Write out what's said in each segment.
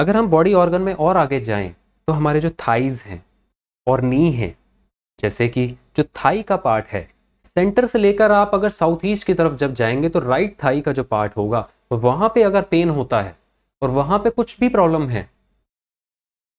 अगर हम body organ में और आगे जाएँ तो हमारे जो थाइज हैं और नी हैं, जैसे कि जो थाई का पार्ट है सेंटर से लेकर आप अगर साउथ ईस्ट की तरफ़ जब जाएँगे तो राइट थाई का जो पार्ट होगा वहाँ पे अगर पेन होता है, और वहाँ पे कुछ भी प्रॉब्लम है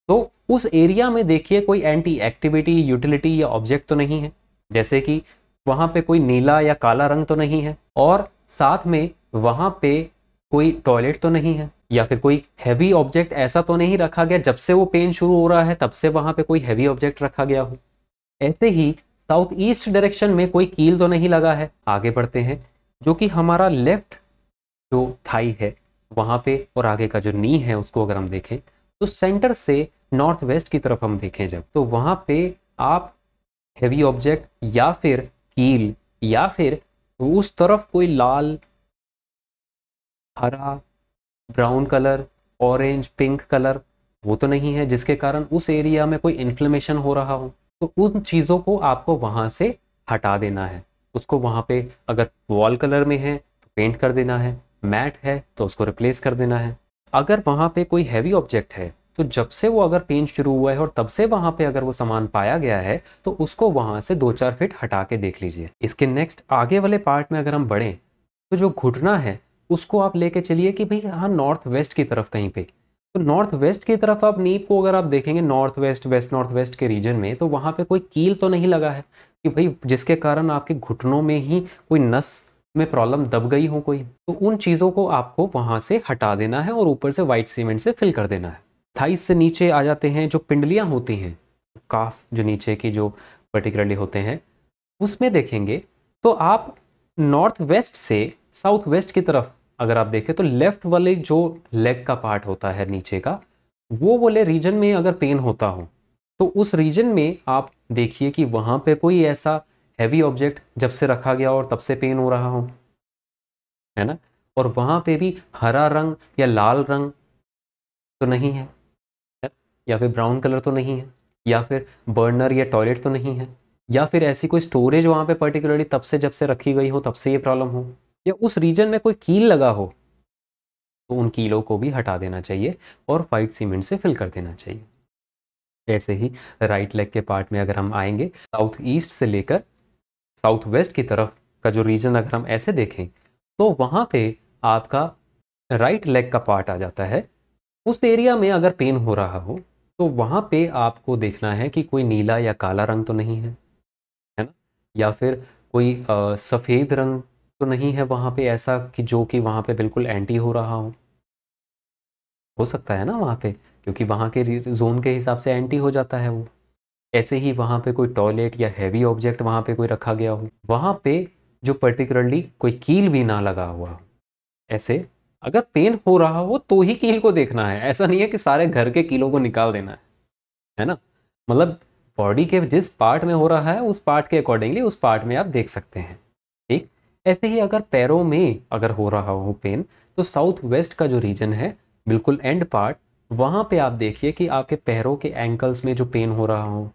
तो उस एरिया में देखिए कोई एंटी एक्टिविटी यूटिलिटी या ऑब्जेक्ट तो नहीं है। जैसे कि वहाँ पे कोई नीला या काला रंग तो नहीं है, और साथ में वहाँ पे कोई टॉयलेट तो नहीं है, या फिर कोई हैवी ऑब्जेक्ट ऐसा तो नहीं रखा गया, जब से वो पेन शुरू हो रहा है, तब से वहाँ पे कोई हैवी ऑब्जेक्ट रखा गया हो। ऐसे ही साउथ ईस्ट डायरेक्शन में कोई कील तो नहीं लगा है। आगे बढ़ते हैं, जो कि हमारा लेफ़्ट जो थाई है, वहाँ पे और आगे का जो नी है, उसको अगर हम देखें तो सेंटर से नॉर्थ वेस्ट की तरफ़ हम देखें जब तो वहाँ पे आप हैवी ऑब्जेक्ट या फिर कील या फिर उस तरफ़ कोई लाल हरा, brown colour orange pink colour, वो तो नहीं है, जिसके कारण उस एरिया में कोई इन्फ्लेमेशन हो रहा हो। तो उन चीज़ों को आपको वहाँ से हटा देना है। उसको वहाँ पे अगर वॉल कलर में है तो पेंट कर देना है। मैट है तो उसको रिप्लेस कर देना है। अगर वहाँ पे कोई हैवी ऑब्जेक्ट है तो जब से वो अगर पेंट शुरू हुआ है और तब से वहाँ पे अगर वो सामान पाया गया है तो उसको वहाँ से दो चार फिट हटा के देख लीजिए। इसके नेक्स्ट आगे वाले पार्ट में अगर हम बढ़ें तो जो घुटना है उसको आप लेके चलिए कि भाई हाँ नॉर्थ वेस्ट की तरफ़ कहीं पे। तो नॉर्थ वेस्ट की तरफ़ आप नीप को अगर आप देखेंगे north west west north west के रीजन में तो वहाँ पे कोई कील तो नहीं लगा है कि भाई जिसके कारण आपके घुटनों में ही कोई नस में प्रॉब्लम दब गई हो कोई। तो उन चीज़ों को आपको वहाँ से हटा देना है और ऊपर से वाइट सीमेंट से फिल कर देना है। थाइस से नीचे आ जाते हैं, जो पिंडलियाँ होती हैं काफ जो नीचे की जो पर्टिकुलरली होते हैं, उसमें देखेंगे तो आप नॉर्थ वेस्ट से साउथ वेस्ट की तरफ़ अगर आप देखें तो लेफ़्ट वाले जो लेग का पार्ट होता है नीचे का, वो वाले रीजन में अगर पेन होता हो तो उस रीजन में आप देखिए कि वहाँ पे कोई ऐसा हैवी ऑब्जेक्ट जब से रखा गया और तब से पेन हो रहा हो, है ना? और वहाँ पे भी हरा रंग या लाल रंग तो नहीं है या फिर ब्राउन कलर तो नहीं है, या फिर बर्नर या टॉयलेट तो नहीं है, या फिर ऐसी कोई स्टोरेज वहाँ पे पर्टिकुलरली तब से जब से रखी गई हो, तब से ये प्रॉब्लम हो। या उस रीजन में कोई कील लगा हो तो उन कीलों को भी हटा देना चाहिए और वाइट सीमेंट से फिल कर देना चाहिए। ऐसे ही राइट लेग के पार्ट में अगर हम आएँगे साउथ ईस्ट से लेकर साउथ वेस्ट की तरफ़ का जो रीजन अगर हम ऐसे देखें तो वहाँ पे आपका राइट लेग का पार्ट आ जाता है। उस एरिया में अगर पेन हो रहा हो तो वहाँ पे आपको देखना है कि कोई नीला या काला रंग तो नहीं है है ना? या फिर कोई सफ़ेद रंग तो नहीं है वहाँ पे ऐसा कि जो कि वहाँ पे बिल्कुल एंटी हो रहा हो? हो सकता है ना वहाँ पे, क्योंकि वहाँ के जोन के हिसाब से एंटी हो जाता है वो। ऐसे ही वहाँ पे कोई टॉयलेट या हैवी ऑब्जेक्ट वहाँ पे कोई रखा गया हो, वहाँ पे जो पर्टिकुलरली कोई कील भी ना लगा हुआ ऐसे अगर पेन हो रहा हो तो ही कील को देखना है, ऐसा नहीं है कि सारे घर के कीलों को निकाल देना है है ना? मतलब बॉडी के जिस पार्ट में हो रहा है, उस पार्ट के अकॉर्डिंगली उस पार्ट में आप देख सकते हैं। ऐसे ही अगर पैरों में अगर हो रहा हो पेन तो साउथ वेस्ट का जो रीजन है, बिल्कुल एंड पार्ट वहाँ पे आप देखिए कि आपके पैरों के एंकल्स में जो पेन हो रहा हो,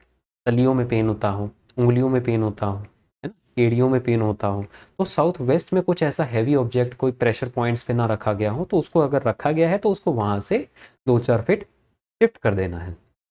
तलियों में पेन होता हो, उंगलियों में पेन होता हो, है ना? एड़ियों में पेन होता हो तो साउथ वेस्ट में कुछ ऐसा हैवी ऑब्जेक्ट कोई प्रेशर पॉइंट्स पे ना रखा गया हो तो उसको अगर रखा गया है तो उसको वहाँ से दो चार फिट शिफ्ट कर देना है।